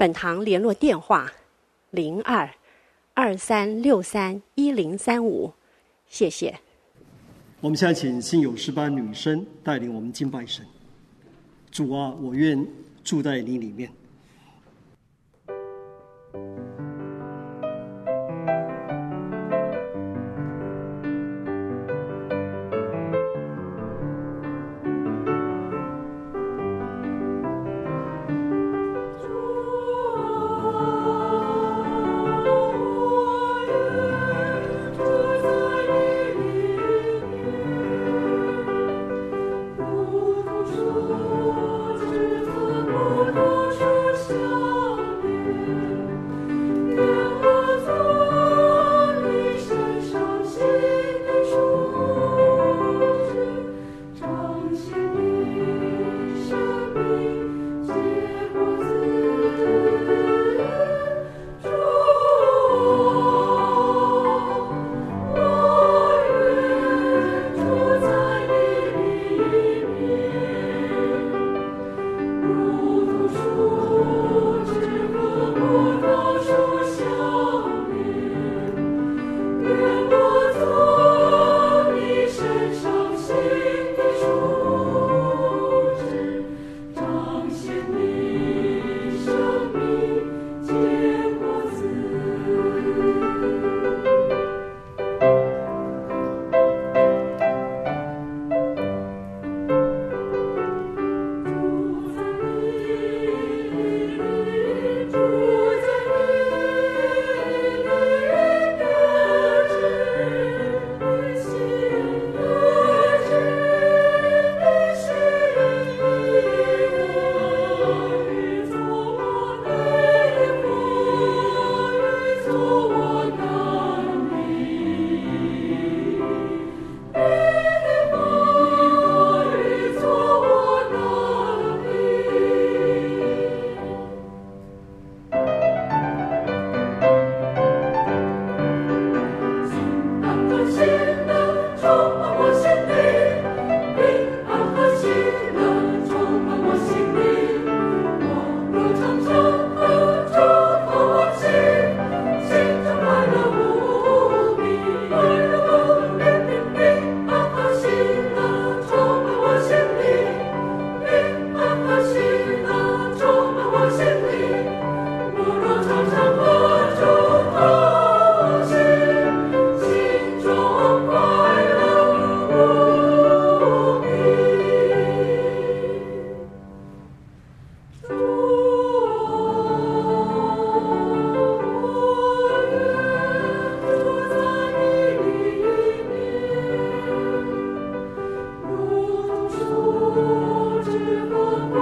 本堂联络电话：零二二三六三一零三五，谢谢。我们现在请信友十八女生带领我们敬拜神。主啊，我愿住在你里面。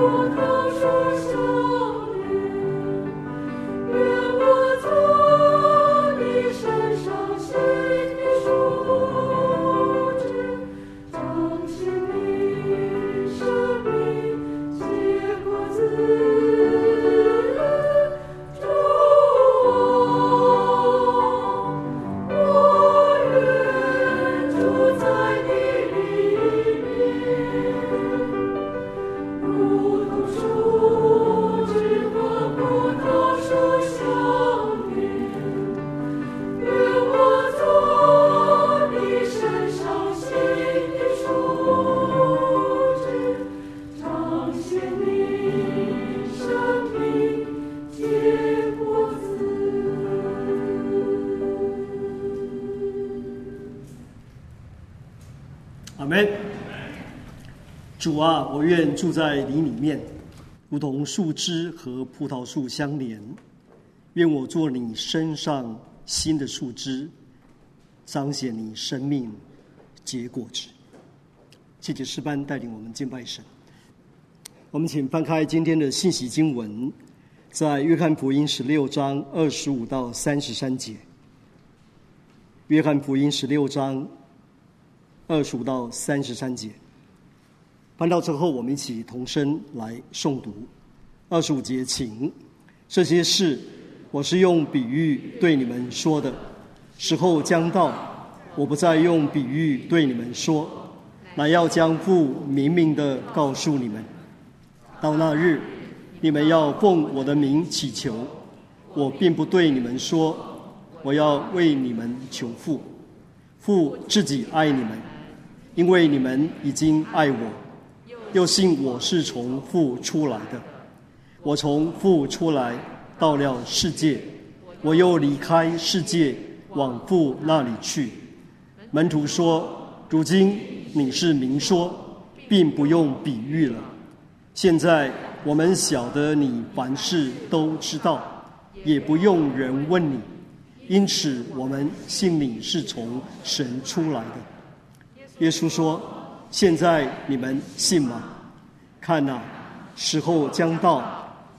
主愿住在你里面，如同树枝和葡萄树相连。愿我做你身上新的树枝，彰显你生命，结果子。谢谢诗班带领我们敬拜神。我们请翻开今天的信息经文，在约翰福音十六章二十五到三十三节。约翰福音十六章二十五到三十三节。翻到之后，我们一起同声来诵读。二十五节，请。这些事，我是用比喻对你们说的。时候将到，我不再用比喻对你们说，乃要将父明明的告诉你们。到那日，你们要奉我的名祈求，我并不对你们说，我要为你们求父。父自己爱你们，因为你们已经爱我。又信我是从父出来的，我从父出来到了世界，我又离开世界往父那里去。门徒说：“如今你是明说，并不用比喻了。现在我们晓得你凡事都知道，也不用人问你，因此我们信你是从神出来的。”耶稣说。现在你们信吗？看呐，时候将到，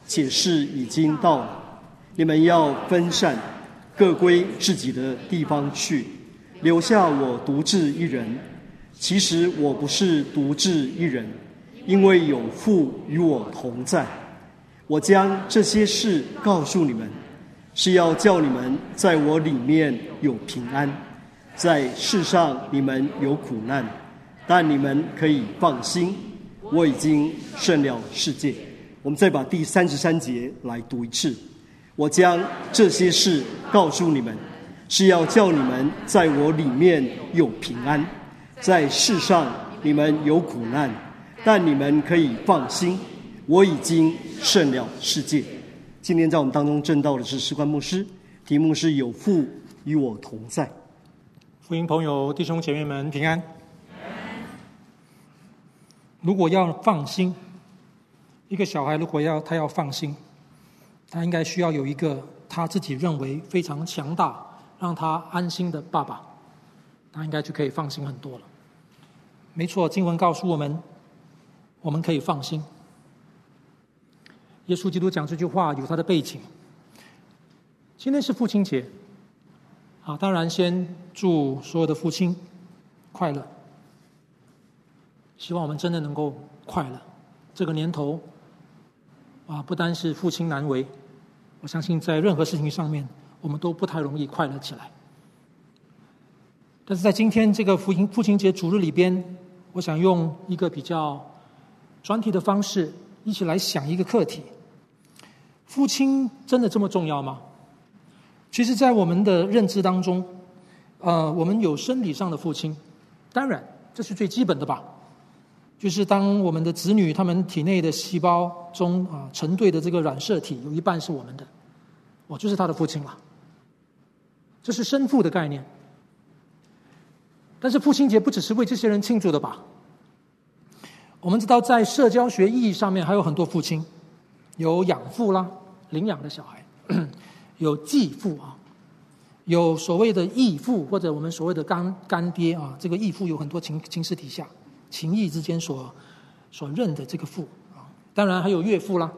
解释已经到了。你们要分散，各归自己的地方去，留下我独自一人。其实我不是独自一人，因为有父与我同在。我将这些事告诉你们，是要叫你们在我里面有平安，在世上你们有苦难。但你们可以放心，我已经胜了世界。我们再把第三十三节来读一次。我将这些事告诉你们，是要叫你们在我里面有平安，在世上你们有苦难，但你们可以放心，我已经胜了世界。今天在我们当中证道的是士官牧师，题目是有父与我同在。福音朋友弟兄姐妹们平安。如果要放心，一个小孩如果要他要放心，他应该需要有一个他自己认为非常强大、让他安心的爸爸，他应该就可以放心很多了。没错，经文告诉我们，我们可以放心。耶稣基督讲这句话有他的背景。今天是父亲节，啊，当然先祝所有的父亲快乐。希望我们真的能够快乐。这个年头，啊，不单是父亲难为，我相信在任何事情上面，我们都不太容易快乐起来。但是在今天这个父亲父亲节主日里边，我想用一个比较专题的方式，一起来想一个课题：父亲真的这么重要吗？其实，在我们的认知当中，呃，我们有生理上的父亲，当然这是最基本的吧。就是当我们的子女他们体内的细胞中啊成对的这个染色体有一半是我们的，我就是他的父亲了。这是生父的概念。但是父亲节不只是为这些人庆祝的吧？我们知道在社交学意义上面还有很多父亲，有养父啦，领养的小孩；有继父啊，有所谓的义父或者我们所谓的干干爹啊。这个义父有很多情情势底下。情义之间所所认的这个父啊，当然还有岳父啦，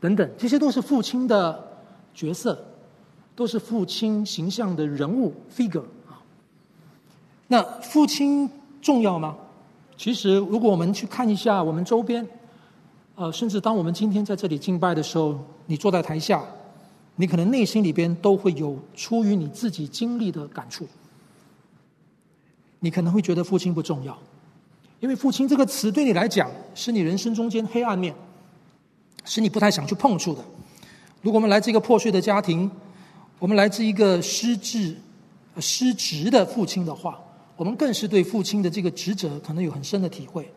等等，这些都是父亲的角色，都是父亲形象的人物 figure 啊。那父亲重要吗？其实，如果我们去看一下我们周边，呃，甚至当我们今天在这里敬拜的时候，你坐在台下，你可能内心里边都会有出于你自己经历的感触，你可能会觉得父亲不重要。因为“父亲”这个词对你来讲是你人生中间黑暗面，是你不太想去碰触的。如果我们来自一个破碎的家庭，我们来自一个失智、失职的父亲的话，我们更是对父亲的这个职责可能有很深的体会。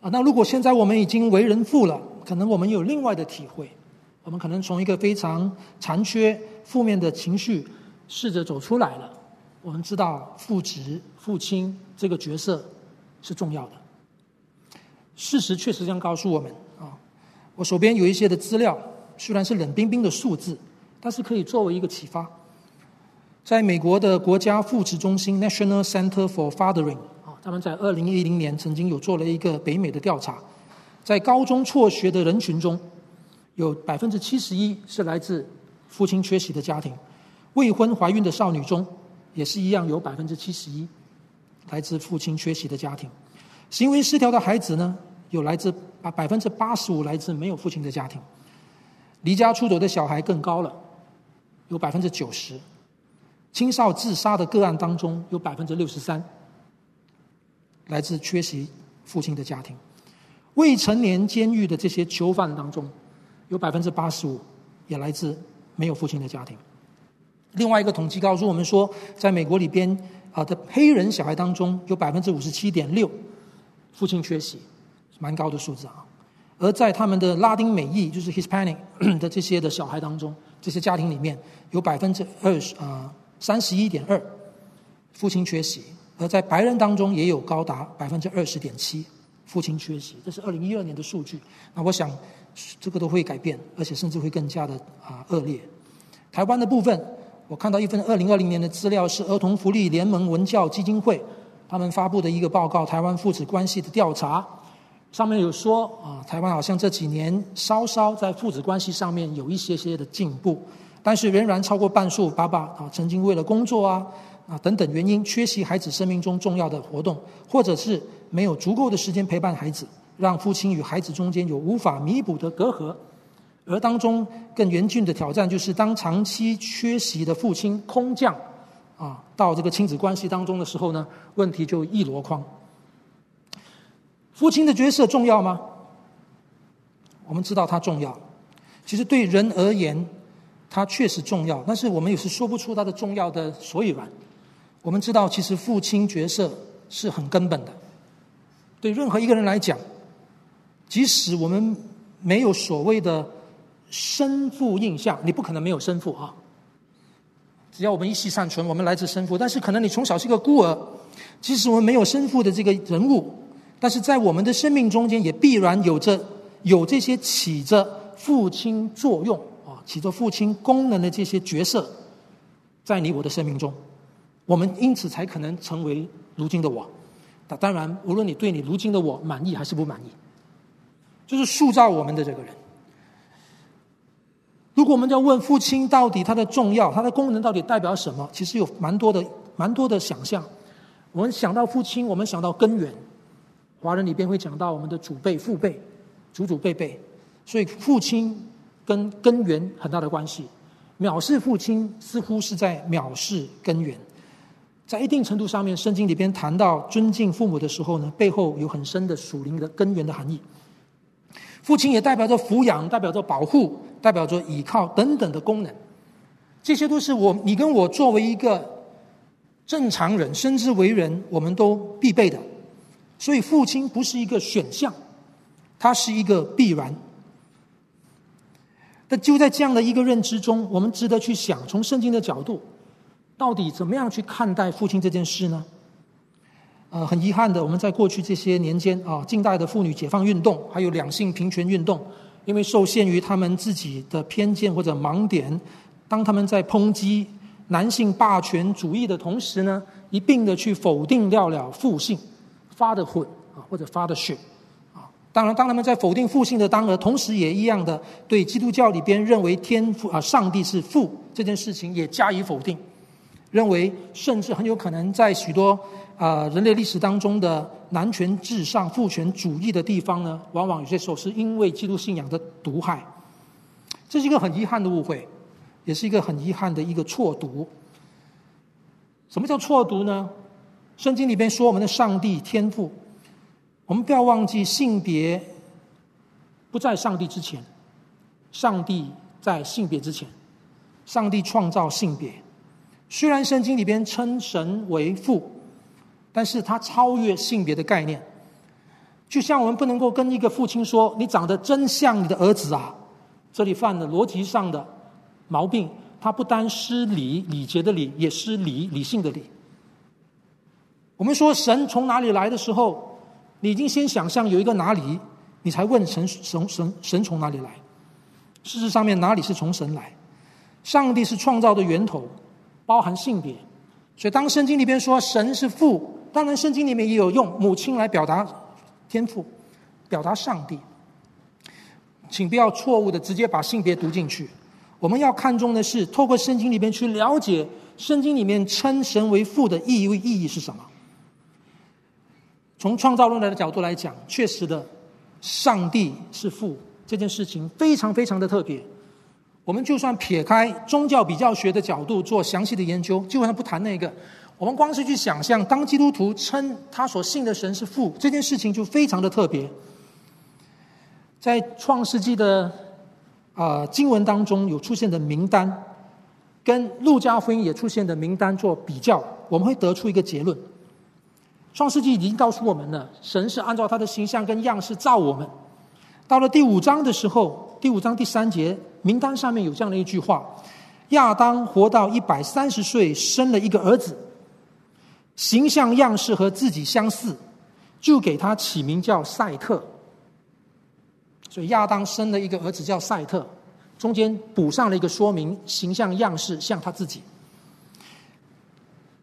啊，那如果现在我们已经为人父了，可能我们有另外的体会。我们可能从一个非常残缺、负面的情绪试着走出来了。我们知道父职、父亲这个角色。是重要的。事实确实这样告诉我们啊。我手边有一些的资料，虽然是冷冰冰的数字，但是可以作为一个启发。在美国的国家父职中心 （National Center for Fathering） 啊，他们在二零一零年曾经有做了一个北美的调查，在高中辍学的人群中，有百分之七十一是来自父亲缺席的家庭；未婚怀孕的少女中，也是一样有百分之七十一来自父亲缺席的家庭；行为失调的孩子呢，有来自啊百分之八十五来自没有父亲的家庭；离家出走的小孩更高了，有百分之九十；青少自杀的个案当中，有百分之六十三来自缺席父亲的家庭。未成年监狱的这些囚犯当中，有百分之八十五也来自没有父亲的家庭。另外一个统计告诉我们说，在美国里边啊的黑人小孩当中，有百分之五十七点六父亲缺席，蛮高的数字啊。而在他们的拉丁美裔，就是 Hispanic 的这些的小孩当中，这些家庭里面有百分之二十啊三十一点二父亲缺席，而在白人当中也有高达百分之二十点七。父亲缺席，这是二零一二年的数据。那我想，这个都会改变，而且甚至会更加的啊恶劣。台湾的部分，我看到一份二零二零年的资料，是儿童福利联盟文教基金会他们发布的一个报告——台湾父子关系的调查。上面有说啊，台湾好像这几年稍稍在父子关系上面有一些些的进步，但是仍然超过半数爸爸啊，曾经为了工作啊啊等等原因缺席孩子生命中重要的活动，或者是。没有足够的时间陪伴孩子，让父亲与孩子中间有无法弥补的隔阂，而当中更严峻的挑战就是，当长期缺席的父亲空降啊到这个亲子关系当中的时候呢，问题就一箩筐。父亲的角色重要吗？我们知道他重要，其实对人而言，他确实重要，但是我们也是说不出他的重要的所以然。我们知道，其实父亲角色是很根本的。对任何一个人来讲，即使我们没有所谓的生父印象，你不可能没有生父啊。只要我们一息尚存，我们来自生父。但是可能你从小是个孤儿，即使我们没有生父的这个人物，但是在我们的生命中间，也必然有着有这些起着父亲作用啊，起着父亲功能的这些角色，在你我的生命中，我们因此才可能成为如今的我。那当然，无论你对你如今的我满意还是不满意，就是塑造我们的这个人。如果我们要问父亲到底他的重要，他的功能到底代表什么？其实有蛮多的、蛮多的想象。我们想到父亲，我们想到根源。华人里边会讲到我们的祖辈、父辈、祖祖辈辈，所以父亲跟根源很大的关系。藐视父亲，似乎是在藐视根源。在一定程度上面，圣经里边谈到尊敬父母的时候呢，背后有很深的属灵的根源的含义。父亲也代表着抚养，代表着保护，代表着倚靠等等的功能。这些都是我你跟我作为一个正常人，甚至为人，我们都必备的。所以，父亲不是一个选项，它是一个必然。但就在这样的一个认知中，我们值得去想，从圣经的角度。到底怎么样去看待父亲这件事呢？呃，很遗憾的，我们在过去这些年间啊，近代的妇女解放运动，还有两性平权运动，因为受限于他们自己的偏见或者盲点，当他们在抨击男性霸权主义的同时呢，一并的去否定掉了父性，fatherhood 啊，或者 fathership 啊。当然，当他们在否定父性的当儿，同时也一样的对基督教里边认为天父啊，上帝是父这件事情也加以否定。认为，甚至很有可能在许多啊、呃、人类历史当中的男权至上、父权主义的地方呢，往往有些时候是因为基督信仰的毒害。这是一个很遗憾的误会，也是一个很遗憾的一个错读。什么叫错读呢？圣经里边说我们的上帝天赋，我们不要忘记性别不在上帝之前，上帝在性别之前，上帝创造性别。虽然圣经里边称神为父，但是他超越性别的概念。就像我们不能够跟一个父亲说：“你长得真像你的儿子啊！”这里犯了逻辑上的毛病。他不单失礼，礼节的礼，也失礼，理性的礼。我们说神从哪里来的时候，你已经先想象有一个哪里，你才问神神神神从哪里来？事实上面哪里是从神来？上帝是创造的源头。包含性别，所以当圣经里边说神是父，当然圣经里面也有用母亲来表达天赋，表达上帝。请不要错误的直接把性别读进去。我们要看重的是透过圣经里面去了解圣经里面称神为父的意义意义是什么。从创造论来的角度来讲，确实的，上帝是父这件事情非常非常的特别。我们就算撇开宗教比较学的角度做详细的研究，基本上不谈那个。我们光是去想象，当基督徒称他所信的神是父，这件事情就非常的特别。在创世纪的啊、呃、经文当中有出现的名单，跟路加福音也出现的名单做比较，我们会得出一个结论：创世纪已经告诉我们了，神是按照他的形象跟样式造我们。到了第五章的时候，第五章第三节。名单上面有这样的一句话：亚当活到一百三十岁，生了一个儿子，形象样式和自己相似，就给他起名叫赛特。所以亚当生了一个儿子叫赛特，中间补上了一个说明：形象样式像他自己。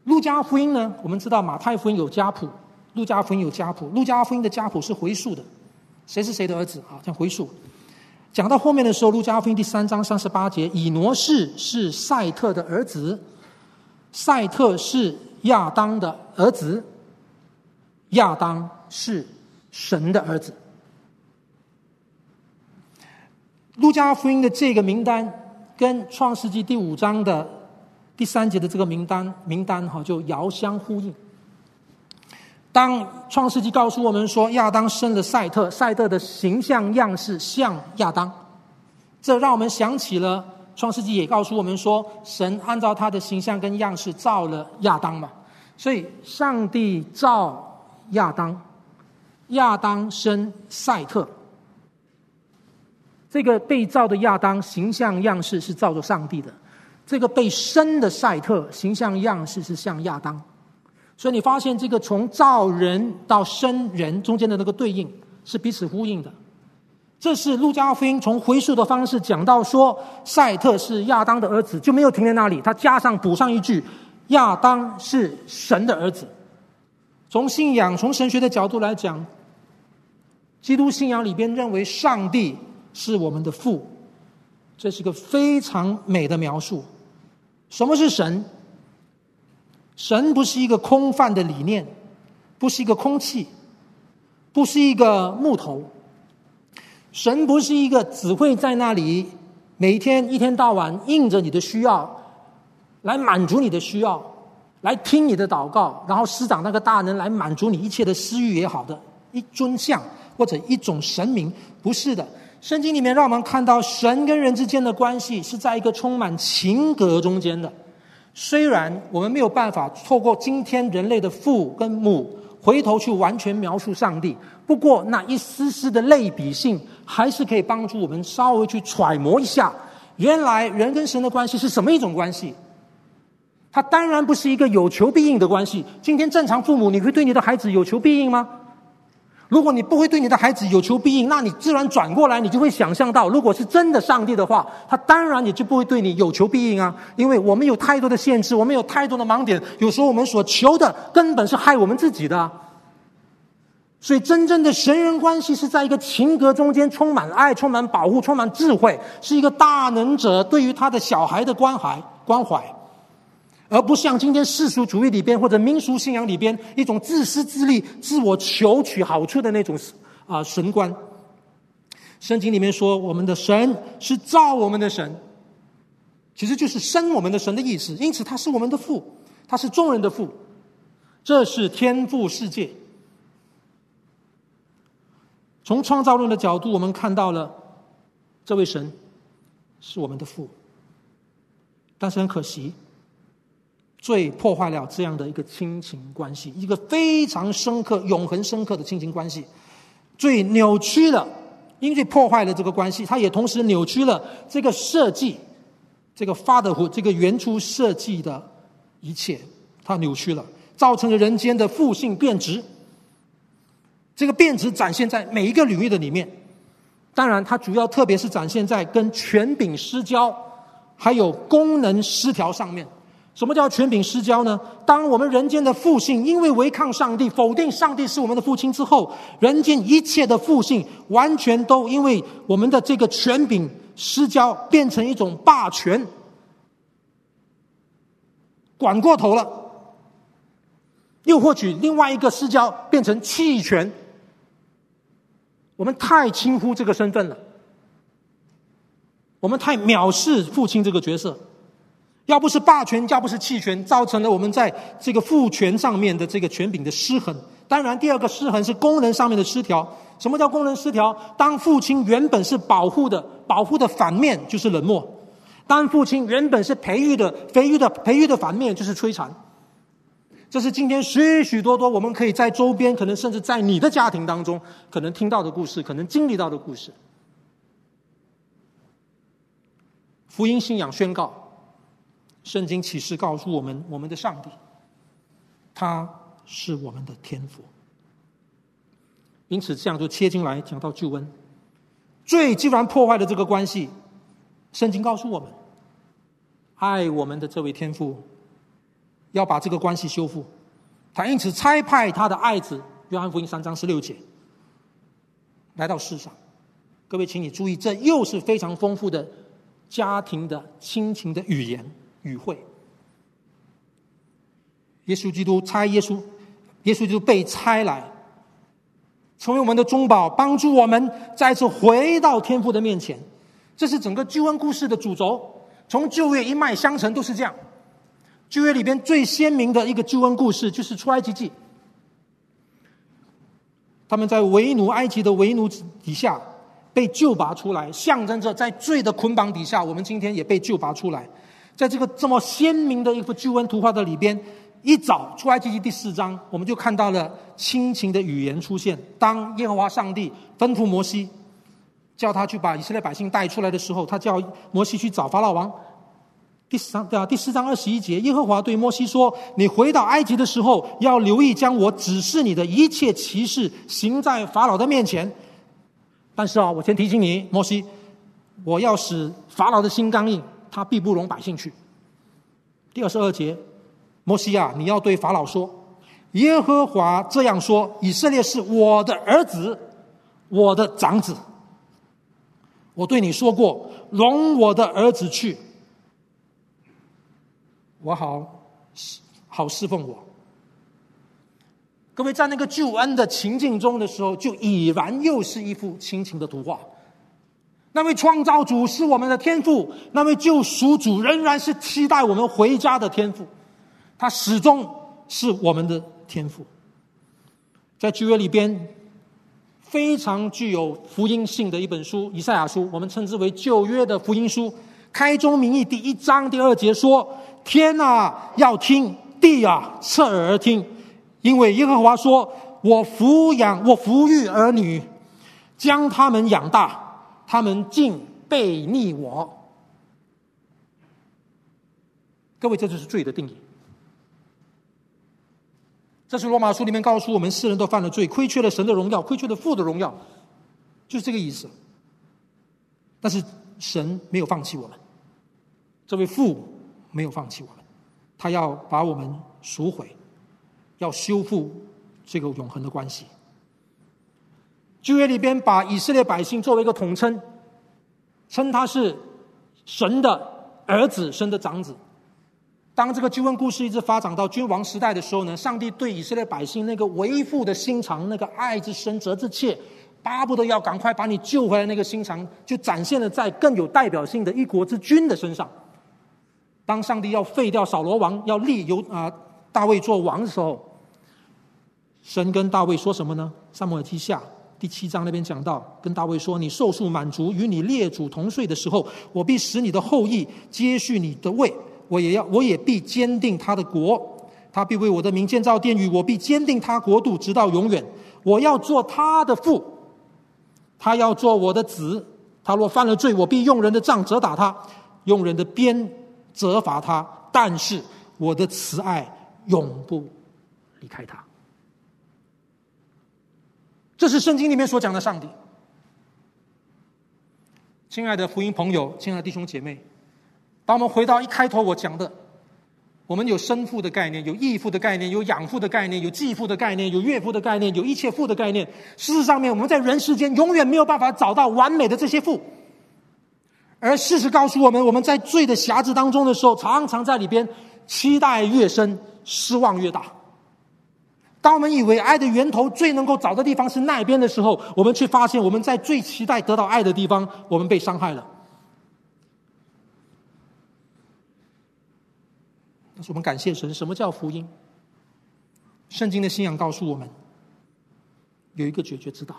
路加福音呢？我们知道马太福音有家谱，路加福音有家谱，路加福音的家谱是回溯的，谁是谁的儿子啊？像回溯。讲到后面的时候，《路加福音》第三章三十八节，以挪士是赛特的儿子，赛特是亚当的儿子，亚当是神的儿子。《路加福音》的这个名单跟《创世纪》第五章的第三节的这个名单名单哈，就遥相呼应。当创世纪告诉我们说亚当生了赛特，赛特的形象样式像亚当，这让我们想起了创世纪也告诉我们说，神按照他的形象跟样式造了亚当嘛。所以上帝造亚当，亚当生赛特，这个被造的亚当形象样式是造作上帝的，这个被生的赛特形象样式是像亚当。所以你发现这个从造人到生人中间的那个对应是彼此呼应的，这是路加福音从回溯的方式讲到说，赛特是亚当的儿子，就没有停在那里，他加上补上一句，亚当是神的儿子。从信仰从神学的角度来讲，基督信仰里边认为上帝是我们的父，这是个非常美的描述。什么是神？神不是一个空泛的理念，不是一个空气，不是一个木头。神不是一个只会在那里每天一天到晚应着你的需要，来满足你的需要，来听你的祷告，然后施展那个大能来满足你一切的私欲也好的一尊像或者一种神明，不是的。圣经里面让我们看到神跟人之间的关系是在一个充满情格中间的。虽然我们没有办法透过今天人类的父跟母回头去完全描述上帝，不过那一丝丝的类比性还是可以帮助我们稍微去揣摩一下，原来人跟神的关系是什么一种关系。它当然不是一个有求必应的关系。今天正常父母，你会对你的孩子有求必应吗？如果你不会对你的孩子有求必应，那你自然转过来，你就会想象到，如果是真的上帝的话，他当然也就不会对你有求必应啊。因为我们有太多的限制，我们有太多的盲点，有时候我们所求的根本是害我们自己的。所以，真正的神人关系是在一个情格中间，充满爱，充满保护，充满智慧，是一个大能者对于他的小孩的关怀关怀。而不像今天世俗主义里边或者民俗信仰里边一种自私自利、自我求取好处的那种啊神观。圣经里面说，我们的神是造我们的神，其实就是生我们的神的意思。因此，他是我们的父，他是众人的父，这是天赋世界。从创造论的角度，我们看到了这位神是我们的父，但是很可惜。最破坏了这样的一个亲情关系，一个非常深刻、永恒深刻的亲情关系，最扭曲了，因为破坏了这个关系，它也同时扭曲了这个设计，这个 Father 这个原初设计的一切，它扭曲了，造成了人间的父性变质。这个变质展现在每一个领域的里面，当然，它主要特别是展现在跟权柄失交，还有功能失调上面。什么叫权柄失交呢？当我们人间的父性因为违抗上帝、否定上帝是我们的父亲之后，人间一切的父性完全都因为我们的这个权柄失交，变成一种霸权，管过头了。又或许另外一个失交变成弃权，我们太轻忽这个身份了，我们太藐视父亲这个角色。要不是霸权，要不是弃权，造成了我们在这个父权上面的这个权柄的失衡。当然，第二个失衡是功能上面的失调。什么叫功能失调？当父亲原本是保护的，保护的反面就是冷漠；当父亲原本是培育的，培育的培育的反面就是摧残。这是今天许许多多我们可以在周边，可能甚至在你的家庭当中，可能听到的故事，可能经历到的故事。福音信仰宣告。圣经启示告诉我们，我们的上帝，他是我们的天父。因此，这样就切进来讲到救恩。罪既然破坏了这个关系，圣经告诉我们，爱我们的这位天父要把这个关系修复。他因此差派他的爱子，约翰福音三章十六节，来到世上。各位，请你注意，这又是非常丰富的家庭的亲情的语言。与会，耶稣基督差耶稣，耶稣基督被差来，成为我们的中保，帮助我们再次回到天父的面前。这是整个救恩故事的主轴，从旧约一脉相承都是这样。旧约里边最鲜明的一个救恩故事就是出埃及记，他们在为奴埃及的为奴底下被救拔出来，象征着在罪的捆绑底下，我们今天也被救拔出来。在这个这么鲜明的一幅救恩图画的里边，一早出埃及记第四章，我们就看到了亲情的语言出现。当耶和华上帝吩咐摩西，叫他去把以色列百姓带出来的时候，他叫摩西去找法老王。第四章对啊，第四章二十一节，耶和华对摩西说：“你回到埃及的时候，要留意将我指示你的一切奇事行在法老的面前。但是啊，我先提醒你，摩西，我要使法老的心刚硬。”他必不容百姓去。第二十二节，摩西啊，你要对法老说：“耶和华这样说：以色列是我的儿子，我的长子。我对你说过，容我的儿子去，我好好侍奉我。”各位在那个救恩的情境中的时候，就已然又是一幅亲情的图画。那位创造主是我们的天赋，那位救赎主仍然是期待我们回家的天赋，他始终是我们的天赋。在旧约里边，非常具有福音性的一本书《以赛亚书》，我们称之为旧约的福音书。开宗明义，第一章第二节说：“天啊，要听；地啊，侧耳听，因为耶和华说：我抚养，我抚育儿女，将他们养大。”他们竟背逆我，各位，这就是罪的定义。这是罗马书里面告诉我们：世人都犯了罪，亏缺了神的荣耀，亏缺了父的荣耀，就是这个意思。但是神没有放弃我们，这位父没有放弃我们，他要把我们赎回，要修复这个永恒的关系。旧约里边把以色列百姓作为一个统称，称他是神的儿子、神的长子。当这个救恩故事一直发展到君王时代的时候呢，上帝对以色列百姓那个为父的心肠、那个爱之深、责之切，巴不得要赶快把你救回来，那个心肠就展现了在更有代表性的一国之君的身上。当上帝要废掉扫罗王，要立由啊大卫做王的时候，神跟大卫说什么呢？撒母耳记下。第七章那边讲到，跟大卫说：“你受数满足，与你列祖同岁的时候，我必使你的后裔接续你的位，我也要，我也必坚定他的国。他必为我的名建造殿宇，我必坚定他国度，直到永远。我要做他的父，他要做我的子。他若犯了罪，我必用人的杖责打他，用人的鞭责罚他。但是我的慈爱永不离开他。”这是圣经里面所讲的上帝。亲爱的福音朋友，亲爱的弟兄姐妹，当我们回到一开头我讲的，我们有生父的概念，有义父的概念，有养父的概念，有继父的概念，有岳父的概念，有一切父的概念。事实上面，我们在人世间永远没有办法找到完美的这些父。而事实告诉我们，我们在罪的匣子当中的时候，常常在里边期待越深，失望越大。当我们以为爱的源头最能够找的地方是那边的时候，我们却发现我们在最期待得到爱的地方，我们被伤害了。但是我们感谢神，什么叫福音？圣经的信仰告诉我们，有一个解决之道。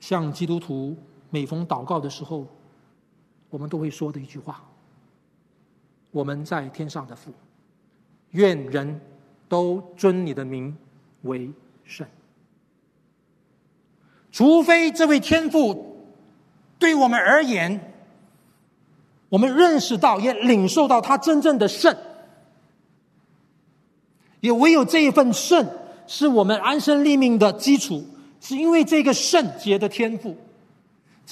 像基督徒每逢祷告的时候，我们都会说的一句话：“我们在天上的父，愿人都尊你的名为圣。”除非这位天父对我们而言。我们认识到，也领受到他真正的圣，也唯有这一份圣，是我们安身立命的基础。是因为这个圣洁的天赋，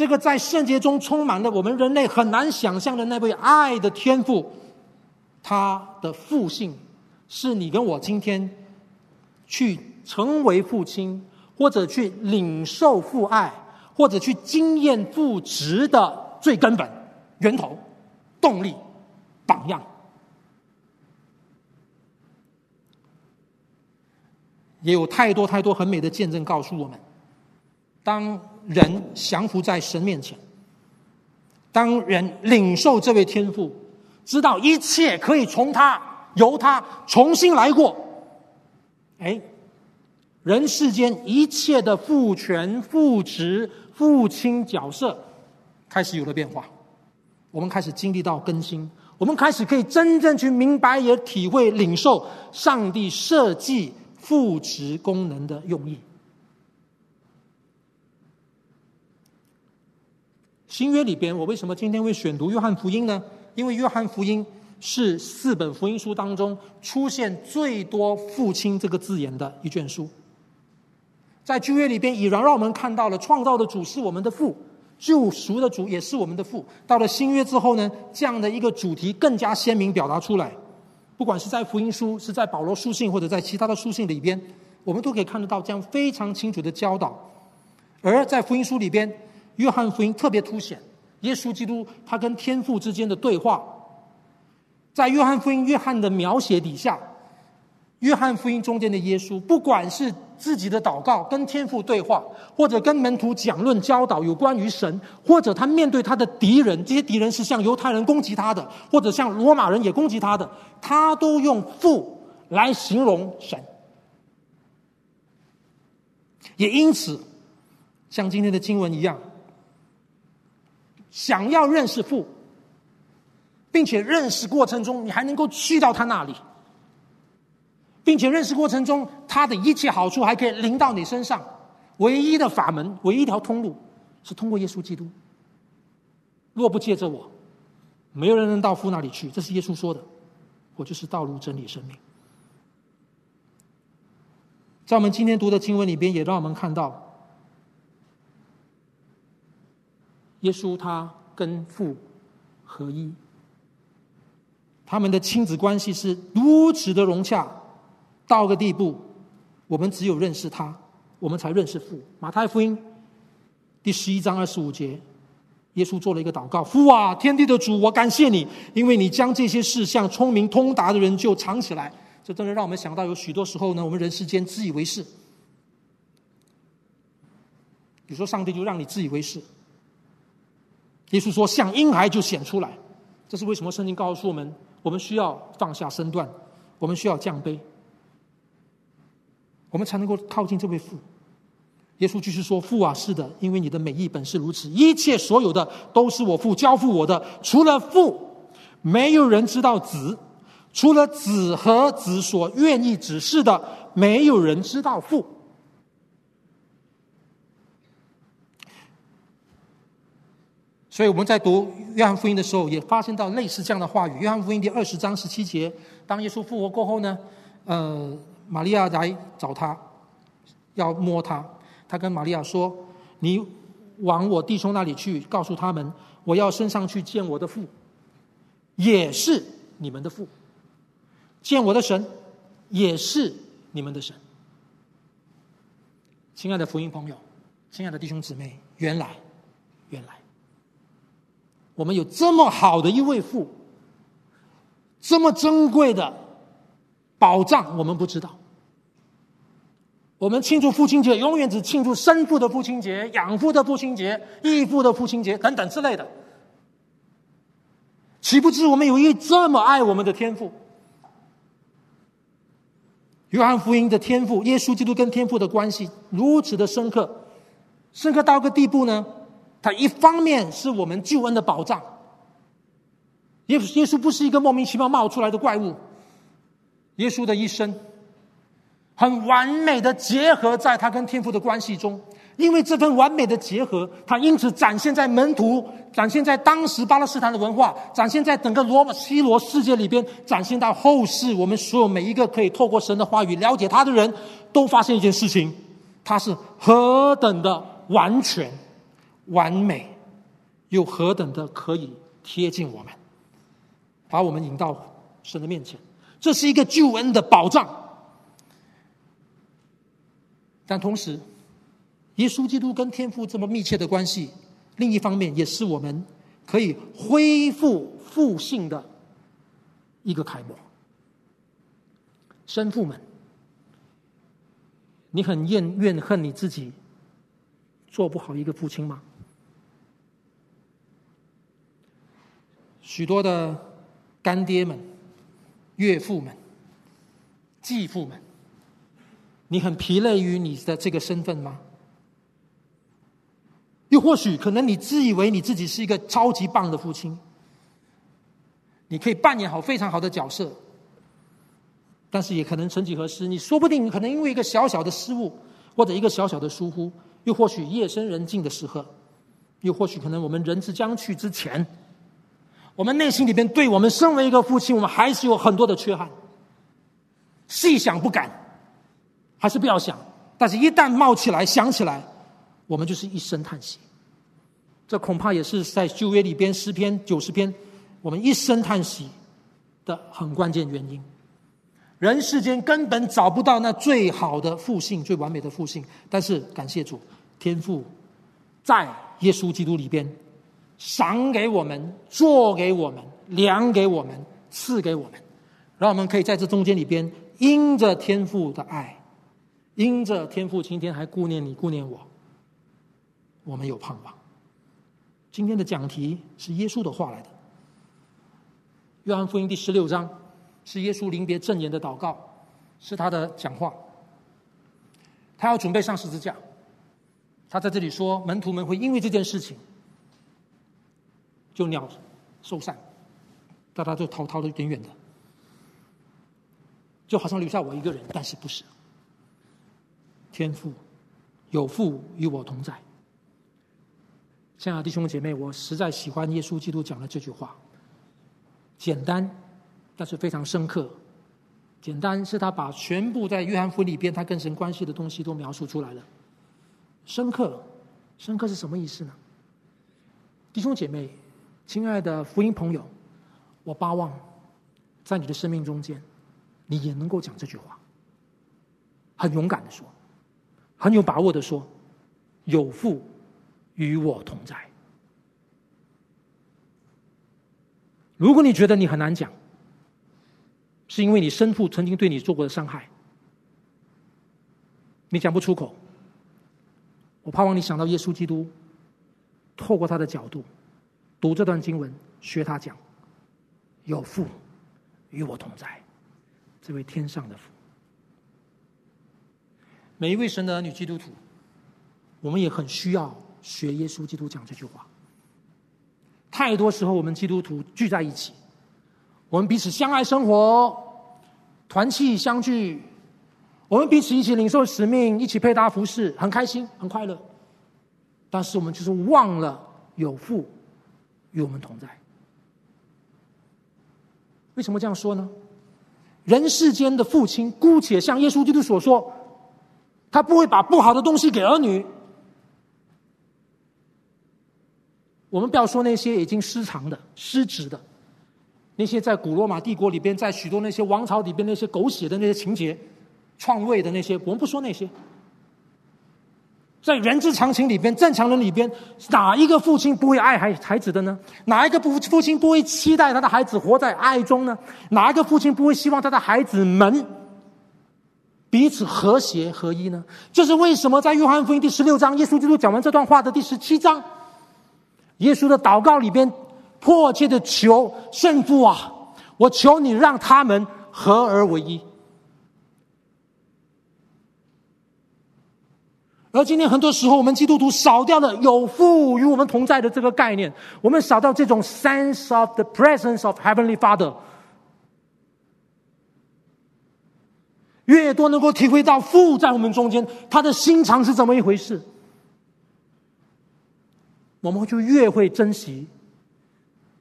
这个在圣洁中充满了我们人类很难想象的那位爱的天赋，他的父性，是你跟我今天去成为父亲，或者去领受父爱，或者去经验父职的最根本源头。动力、榜样，也有太多太多很美的见证告诉我们：当人降服在神面前，当人领受这位天赋，知道一切可以从他、由他重新来过，哎，人世间一切的父权、父职、父亲角色开始有了变化。我们开始经历到更新，我们开始可以真正去明白、也体会、领受上帝设计父职功能的用意。新约里边，我为什么今天会选读约翰福音呢？因为约翰福音是四本福音书当中出现最多“父亲”这个字眼的一卷书。在旧约里边，已然让我们看到了创造的主是我们的父。救赎的主也是我们的父。到了新约之后呢，这样的一个主题更加鲜明表达出来。不管是在福音书，是在保罗书信，或者在其他的书信里边，我们都可以看得到这样非常清楚的教导。而在福音书里边，约翰福音特别凸显耶稣基督他跟天父之间的对话。在约翰福音约翰的描写底下，约翰福音中间的耶稣，不管是自己的祷告，跟天父对话，或者跟门徒讲论教导有关于神，或者他面对他的敌人，这些敌人是像犹太人攻击他的，或者像罗马人也攻击他的，他都用父来形容神。也因此，像今天的经文一样，想要认识父，并且认识过程中，你还能够去到他那里。并且认识过程中，他的一切好处还可以临到你身上。唯一的法门，唯一一条通路，是通过耶稣基督。若不借着我，没有人能到父那里去。这是耶稣说的。我就是道路、真理、生命。在我们今天读的经文里边，也让我们看到，耶稣他跟父合一，他们的亲子关系是如此的融洽。到个地步，我们只有认识他，我们才认识父。马太福音第十一章二十五节，耶稣做了一个祷告：“父啊，天地的主，我感谢你，因为你将这些事向聪明通达的人就藏起来。”这真的让我们想到，有许多时候呢，我们人世间自以为是。比如说，上帝就让你自以为是。耶稣说：“像婴孩就显出来。”这是为什么？圣经告诉我们，我们需要放下身段，我们需要降卑。我们才能够靠近这位父。耶稣继续说：“父啊，是的，因为你的美意本是如此，一切所有的都是我父交付我的。除了父，没有人知道子；除了子和子所愿意指示的，没有人知道父。”所以我们在读约翰福音的时候，也发现到类似这样的话语。约翰福音第二十章十七节，当耶稣复活过后呢，呃。玛利亚来找他，要摸他。他跟玛利亚说：“你往我弟兄那里去，告诉他们，我要升上去见我的父。”也是你们的父；见我的神，也是你们的神。亲爱的福音朋友，亲爱的弟兄姊妹，原来，原来，我们有这么好的一位父，这么珍贵的宝藏，我们不知道。我们庆祝父亲节，永远只庆祝生父的父亲节、养父的父亲节、义父的父亲节等等之类的。岂不知我们有一这么爱我们的天父？约翰福音的天父，耶稣基督跟天父的关系如此的深刻，深刻到个地步呢？他一方面是我们救恩的保障，耶耶稣不是一个莫名其妙冒出来的怪物，耶稣的一生很完美的结合在他跟天父的关系中。因为这份完美的结合，它因此展现在门徒，展现在当时巴勒斯坦的文化，展现在整个罗马西罗世界里边，展现到后世，我们所有每一个可以透过神的话语了解他的人，都发现一件事情：他是何等的完全、完美，又何等的可以贴近我们，把我们引到神的面前。这是一个救恩的保障，但同时。耶稣基督跟天父这么密切的关系，另一方面也是我们可以恢复父性的一个楷模。生父们，你很怨怨恨你自己做不好一个父亲吗？许多的干爹们、岳父们、继父们，你很疲累于你的这个身份吗？又或许，可能你自以为你自己是一个超级棒的父亲，你可以扮演好非常好的角色，但是也可能曾几何时，你说不定可能因为一个小小的失误，或者一个小小的疏忽，又或许夜深人静的时候，又或许可能我们人之将去之前，我们内心里边对我们身为一个父亲，我们还是有很多的缺憾，细想不敢，还是不要想，但是一旦冒起来，想起来。我们就是一声叹息，这恐怕也是在旧约里边诗篇九十篇，我们一声叹息的很关键原因。人世间根本找不到那最好的父性、最完美的父性，但是感谢主，天父在耶稣基督里边赏给我们、做给我们、量给我们、赐给我们，让我们可以在这中间里边，因着天父的爱，因着天父今天还顾念你、顾念我。我们有盼望。今天的讲题是耶稣的话来的，《约翰福音》第十六章是耶稣临别赠言的祷告，是他的讲话。他要准备上十字架，他在这里说，门徒们会因为这件事情就鸟兽散，大家就逃逃得远远的，就好像留下我一个人，但是不是。天父有父与我同在。亲爱的弟兄姐妹，我实在喜欢耶稣基督讲的这句话。简单，但是非常深刻。简单是他把全部在约翰福音里边他跟神关系的东西都描述出来了。深刻，深刻是什么意思呢？弟兄姐妹，亲爱的福音朋友，我巴望在你的生命中间，你也能够讲这句话，很勇敢的说，很有把握的说，有父。与我同在。如果你觉得你很难讲，是因为你生父曾经对你做过的伤害，你讲不出口。我盼望你想到耶稣基督，透过他的角度读这段经文，学他讲，有父与我同在，这位天上的父。每一位神的儿女基督徒，我们也很需要。学耶稣基督讲这句话，太多时候我们基督徒聚在一起，我们彼此相爱生活，团契相聚，我们彼此一起领受使命，一起配搭服侍，很开心，很快乐。但是我们就是忘了有父与我们同在。为什么这样说呢？人世间的父亲，姑且像耶稣基督所说，他不会把不好的东西给儿女。我们不要说那些已经失常的、失职的，那些在古罗马帝国里边，在许多那些王朝里边那些狗血的那些情节，篡位的那些，我们不说那些。在人之常情里边，正常人里边，哪一个父亲不会爱孩孩子的呢？哪一个父父亲不会期待他的孩子活在爱中呢？哪一个父亲不会希望他的孩子们彼此和谐合一呢？这是为什么？在约翰福音第十六章，耶稣基督讲完这段话的第十七章，耶稣的祷告里边，迫切的求圣父啊，我求你让他们合而为一。而今天很多时候，我们基督徒少掉了有父与我们同在的这个概念，我们少掉这种 sense of the presence of Heavenly Father。越多能够体会到父在我们中间，他的心肠是怎么一回事，我们就越会珍惜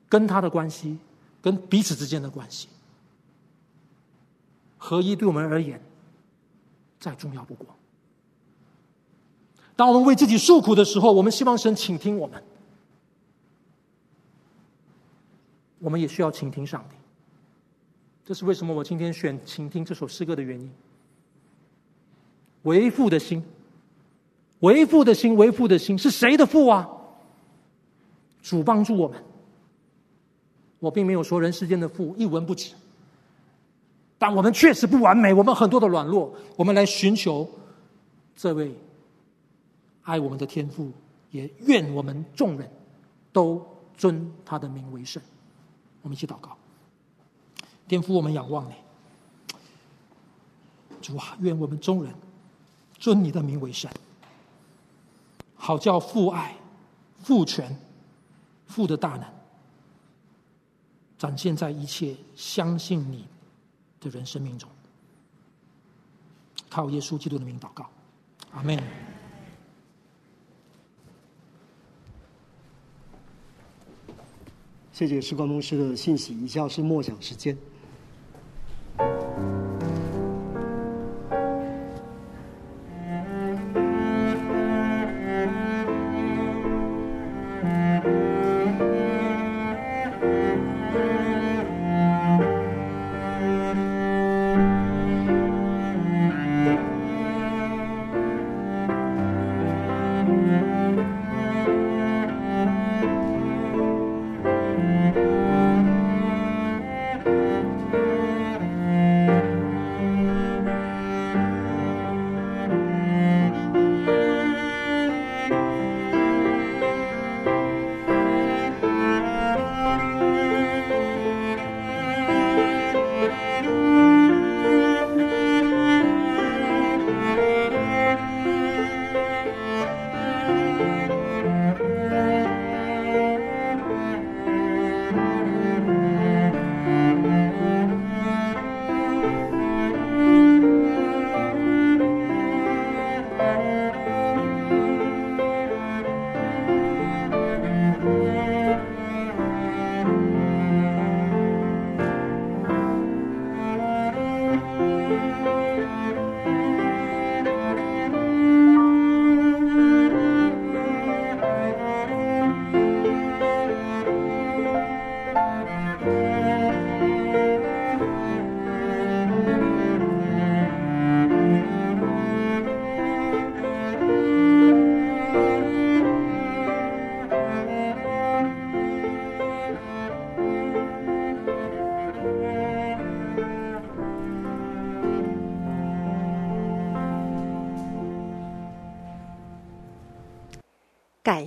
跟他的关系，跟彼此之间的关系。合一对我们而言，再重要不过。当我们为自己诉苦的时候，我们希望神倾听我们。我们也需要倾听上帝。这是为什么我今天选倾听这首诗歌的原因。为父的心，为父的心，为父的心是谁的父啊？主帮助我们。我并没有说人世间的父一文不值，但我们确实不完美，我们很多的软弱，我们来寻求这位。爱我们的天父，也愿我们众人都尊他的名为圣。我们一起祷告，天父，我们仰望你，主啊，愿我们众人尊你的名为圣，好叫父爱、父权、父的大能展现在一切相信你的人生命中。靠耶稣基督的名祷告，阿门。谢谢时光牧师的信息，以下是默想时间。